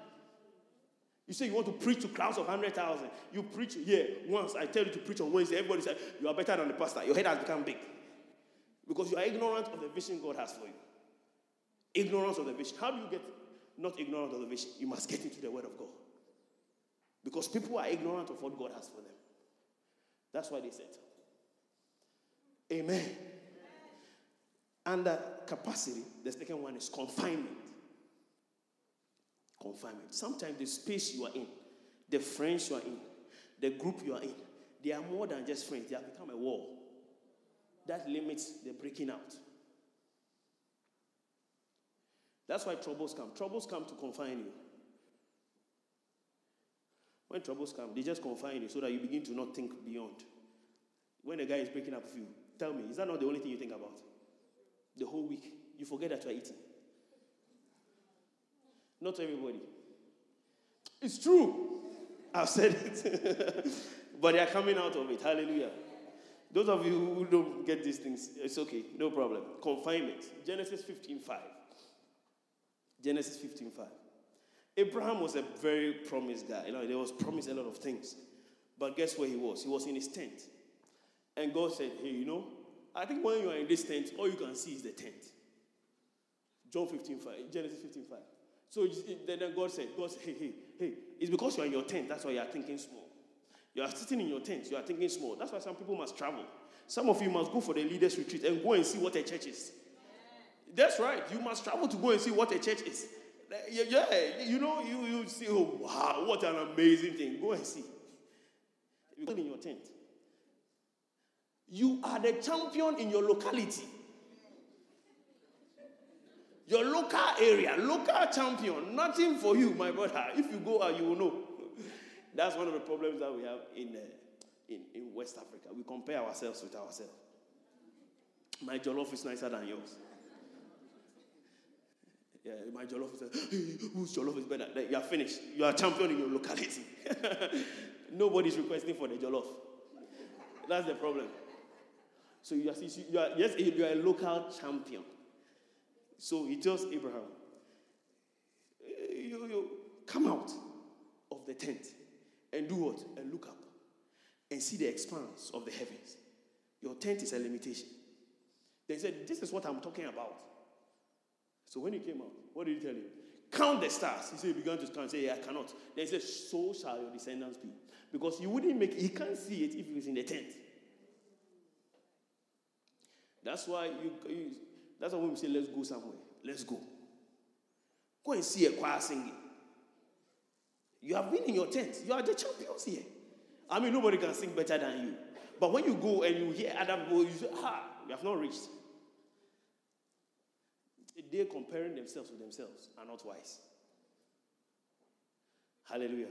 S2: You say you want to preach to crowds of 100,000. You preach here once. I tell you to preach on Wednesday. Everybody says, You are better than the pastor. Your head has become big. Because you are ignorant of the vision God has for you. Ignorance of the vision. How do you get not ignorant of the vision? You must get into the Word of God. Because people are ignorant of what God has for them. That's why they said. Amen. Under capacity, the second one is confinement. Confinement. Sometimes the space you are in, the friends you are in, the group you are in, they are more than just friends. They have become a wall that limits the breaking out. That's why troubles come. Troubles come to confine you. When troubles come, they just confine you so that you begin to not think beyond. When a guy is breaking up with you, tell me, is that not the only thing you think about? The whole week. You forget that you are eating. Not everybody. It's true. I've said it. [LAUGHS] but they are coming out of it. Hallelujah. Those of you who don't get these things, it's okay. No problem. Confinement. Genesis 15 5. Genesis 15 5. Abraham was a very promised guy. You know, there was promised a lot of things. But guess where he was? He was in his tent. And God said, Hey, you know, I think when you are in this tent, all you can see is the tent. John 15 5, Genesis 15 5. So then God said, God said, hey, hey, hey, it's because you are in your tent. That's why you are thinking small. You are sitting in your tent. You are thinking small. That's why some people must travel. Some of you must go for the leaders' retreat and go and see what a church is. That's right. You must travel to go and see what a church is. Yeah, yeah, you know, you, you see, oh, wow, what an amazing thing. Go and see. You're in your tent. You are the champion in your locality. Your local area, local champion. Nothing for you, my brother. If you go out, you will know. [LAUGHS] That's one of the problems that we have in, uh, in, in West Africa. We compare ourselves with ourselves. My jollof is nicer than yours. Yeah, my jollof is, hey, [GASPS] whose jollof is better? You are finished. You are a champion in your locality. [LAUGHS] Nobody's requesting for the jollof. That's the problem. So you are, you are yes, you are a local champion. So he tells Abraham, you, you come out of the tent and do what? And look up and see the expanse of the heavens. Your tent is a limitation. They said, This is what I'm talking about. So when he came out, what did he tell him? Count the stars. He said, he began to count. Say, yeah, I cannot. Then he said, So shall your descendants be. Because he wouldn't make he can't see it if he was in the tent. That's why you, you that's why when we say let's go somewhere, let's go. Go and see a choir singing. You have been in your tent. You are the champions here. I mean, nobody can sing better than you. But when you go and you hear other people, you say, ah, you have not reached they comparing themselves with themselves are not wise. Hallelujah.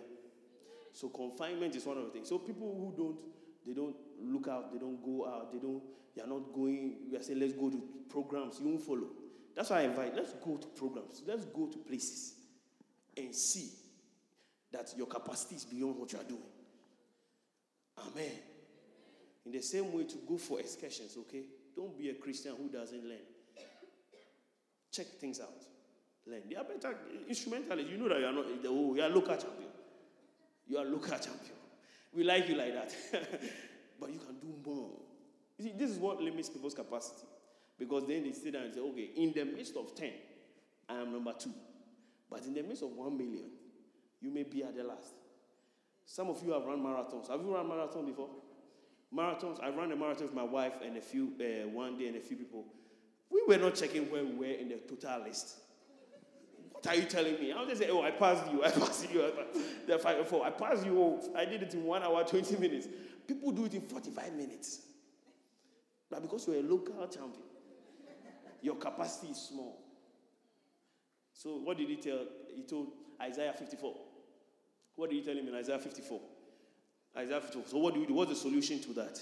S2: So confinement is one of the things. So people who don't, they don't look out, they don't go out, they don't, they are not going. We are saying let's go to programs. You won't follow. That's why I invite. Let's go to programs. Let's go to places and see that your capacity is beyond what you are doing. Amen. In the same way, to go for excursions, okay? Don't be a Christian who doesn't learn. Check things out. Learn. They are better instrumentalists. You know that you are not, oh, you are local champion. You are local champion. We like you like that. [LAUGHS] but you can do more. You see, this is what limits people's capacity. Because then they sit down and say, okay, in the midst of 10, I am number two. But in the midst of 1 million, you may be at the last. Some of you have run marathons. Have you run marathon before? Marathons. I ran a marathon with my wife and a few, uh, one day and a few people. We were not checking where we were in the total list. What are you telling me? I was just saying, oh, I passed you, [LAUGHS] I passed you. The five four, I passed you. I did it in one hour, 20 minutes. People do it in 45 minutes. But because you're a local champion, your capacity is small. So what did he tell? He told Isaiah 54. What did he tell him in Isaiah 54? Isaiah 54. So what do you do? What's the solution to that?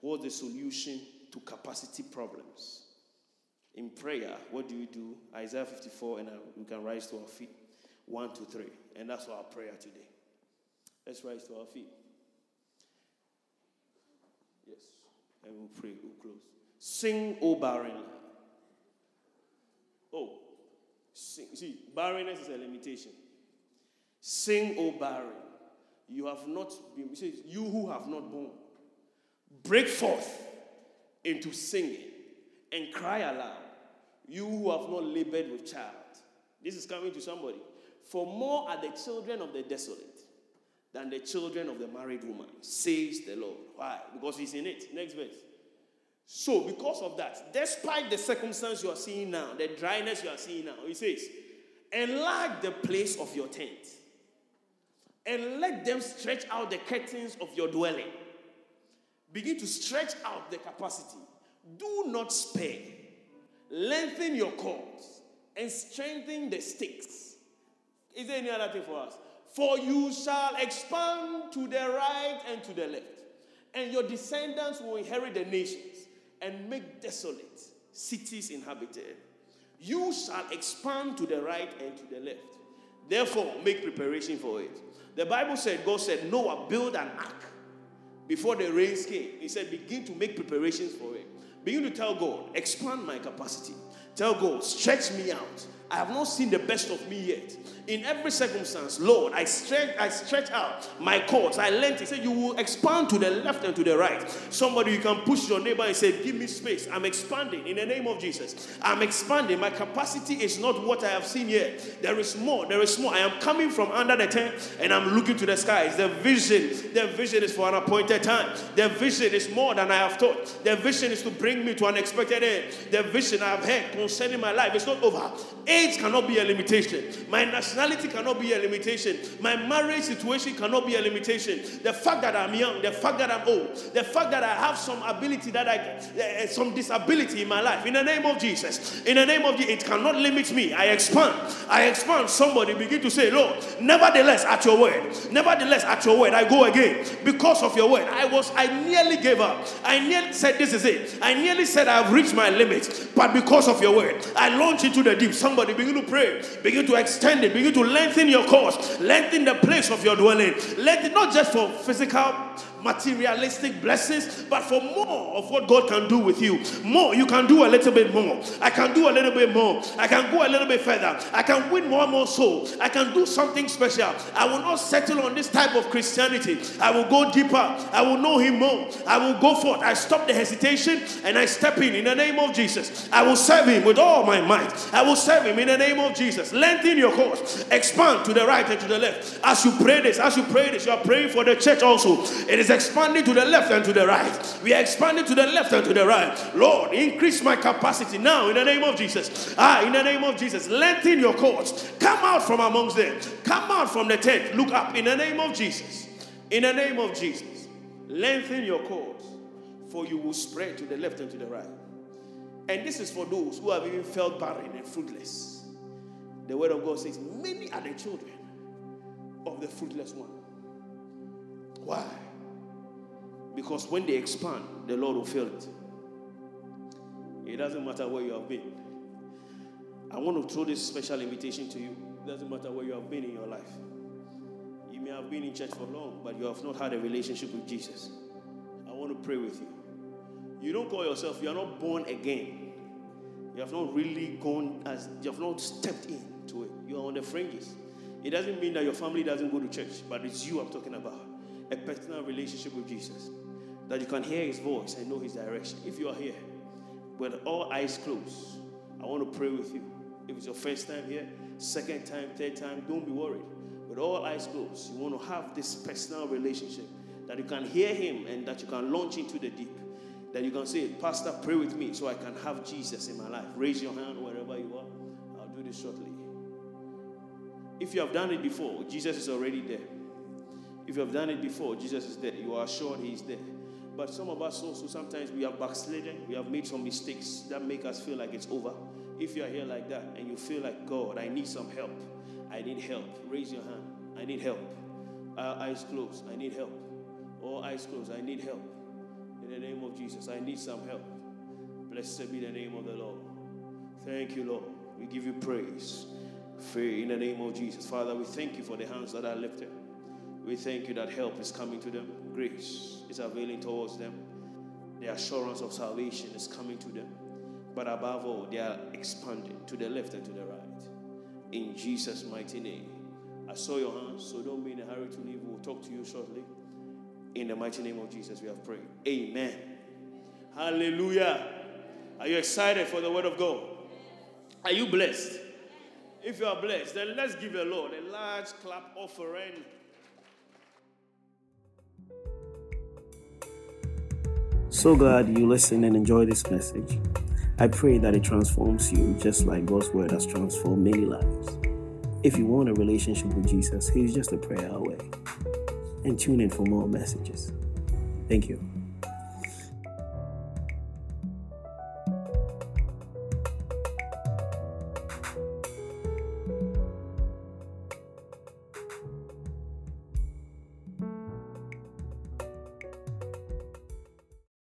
S2: What's the solution to capacity problems? In prayer, what do you do? Isaiah 54, and uh, we can rise to our feet. One, two, three. And that's our prayer today. Let's rise to our feet. Yes. And we'll pray. We'll close. Sing, O barren. Oh, sing. See, barrenness is a limitation. Sing, O barren. You have not been, you who have not born, break forth into singing and cry aloud. You who have not labored with child. This is coming to somebody. For more are the children of the desolate than the children of the married woman, says the Lord. Why? Because he's in it. Next verse. So, because of that, despite the circumstance you are seeing now, the dryness you are seeing now, he says, enlarge the place of your tent and let them stretch out the curtains of your dwelling. Begin to stretch out the capacity. Do not spare. Lengthen your cords and strengthen the sticks. Is there any other thing for us? For you shall expand to the right and to the left, and your descendants will inherit the nations and make desolate cities inhabited. You shall expand to the right and to the left. Therefore, make preparation for it. The Bible said, God said, Noah, build an ark before the rains came. He said, begin to make preparations for it. Begin to tell God, expand my capacity. Tell God, stretch me out. I have not seen the best of me yet. In every circumstance, Lord, I stretch, I stretch out my cords. I length. He said, You will expand to the left and to the right. Somebody, you can push your neighbor and say, Give me space. I'm expanding in the name of Jesus. I'm expanding. My capacity is not what I have seen yet. There is more. There is more. I am coming from under the tent and I'm looking to the skies. The vision, the vision is for an appointed time. The vision is more than I have thought. The vision is to bring me to an expected end. The vision I have had concerning my life is not over. Age cannot be a limitation. My nationality cannot be a limitation. My marriage situation cannot be a limitation. The fact that I'm young, the fact that I'm old, the fact that I have some ability that I, uh, some disability in my life. In the name of Jesus, in the name of Jesus, it cannot limit me. I expand. I expand. Somebody begin to say, Lord, nevertheless, at your word, nevertheless, at your word, I go again because of your word. I was, I nearly gave up. I nearly said, This is it. I nearly said, I've reached my limit, but because of your word, I launch into the deep. Somebody begin to pray, begin to extend it, begin to lengthen your course, lengthen the place of your dwelling. It not just for physical materialistic blessings, but for more of what God can do with you. More, you can do a little bit more. I can do a little bit more. I can go a little bit further. I can win more and more souls. I can do something special. I will not settle on this type of Christianity. I will go deeper. I will know Him more. I will go forth. I stop the hesitation and I step in in the name of Jesus. I will serve Him with all my might. I will serve Him in the name of Jesus. Lengthen your course. Expand to the right and to the left. As you pray this, as you pray this, you are praying for the church also. It is expanding to the left and to the right. We are expanding to the left and to the right. Lord, increase my capacity now in the name of Jesus. Ah, in the name of Jesus. Lengthen your cords. Come out from amongst them. Come out from the tent. Look up in the name of Jesus. In the name of Jesus. Lengthen your cords, for you will spread to the left and to the right. And this is for those who have even felt barren and fruitless. The word of God says, Many are the children of the fruitless one. Why? Because when they expand, the Lord will fill it. It doesn't matter where you have been. I want to throw this special invitation to you. It doesn't matter where you have been in your life. You may have been in church for long, but you have not had a relationship with Jesus. I want to pray with you. You don't call yourself, you are not born again. You have not really gone as, you have not stepped into it. You are on the fringes. It doesn't mean that your family doesn't go to church, but it's you I'm talking about. A personal relationship with Jesus. That you can hear his voice and know his direction. If you are here, with all eyes closed, I want to pray with you. If it's your first time here, second time, third time, don't be worried. With all eyes closed, you want to have this personal relationship that you can hear him and that you can launch into the deep. That you can say, Pastor, pray with me so I can have Jesus in my life. Raise your hand wherever you are. I'll do this shortly. If you have done it before, Jesus is already there. If you have done it before, Jesus is there. You are assured He is there. But some of us also sometimes we have backslidden, we have made some mistakes that make us feel like it's over. If you are here like that and you feel like, God, I need some help, I need help, raise your hand. I need help. Uh, eyes closed, I need help. All eyes closed, I need help. In the name of Jesus, I need some help. Blessed be the name of the Lord. Thank you, Lord. We give you praise. In the name of Jesus. Father, we thank you for the hands that are lifted. We thank you that help is coming to them. Grace is availing towards them. The assurance of salvation is coming to them. But above all, they are expanding to the left and to the right. In Jesus' mighty name. I saw your hands, so don't be in a hurry to leave. We'll talk to you shortly. In the mighty name of Jesus, we have prayed. Amen. Hallelujah. Are you excited for the word of God? Are you blessed? If you are blessed, then let's give the Lord a large clap offering.
S1: So glad you listen and enjoy this message. I pray that it transforms you just like God's word has transformed many lives. If you want a relationship with Jesus, He's just a prayer away. And tune in for more messages. Thank you.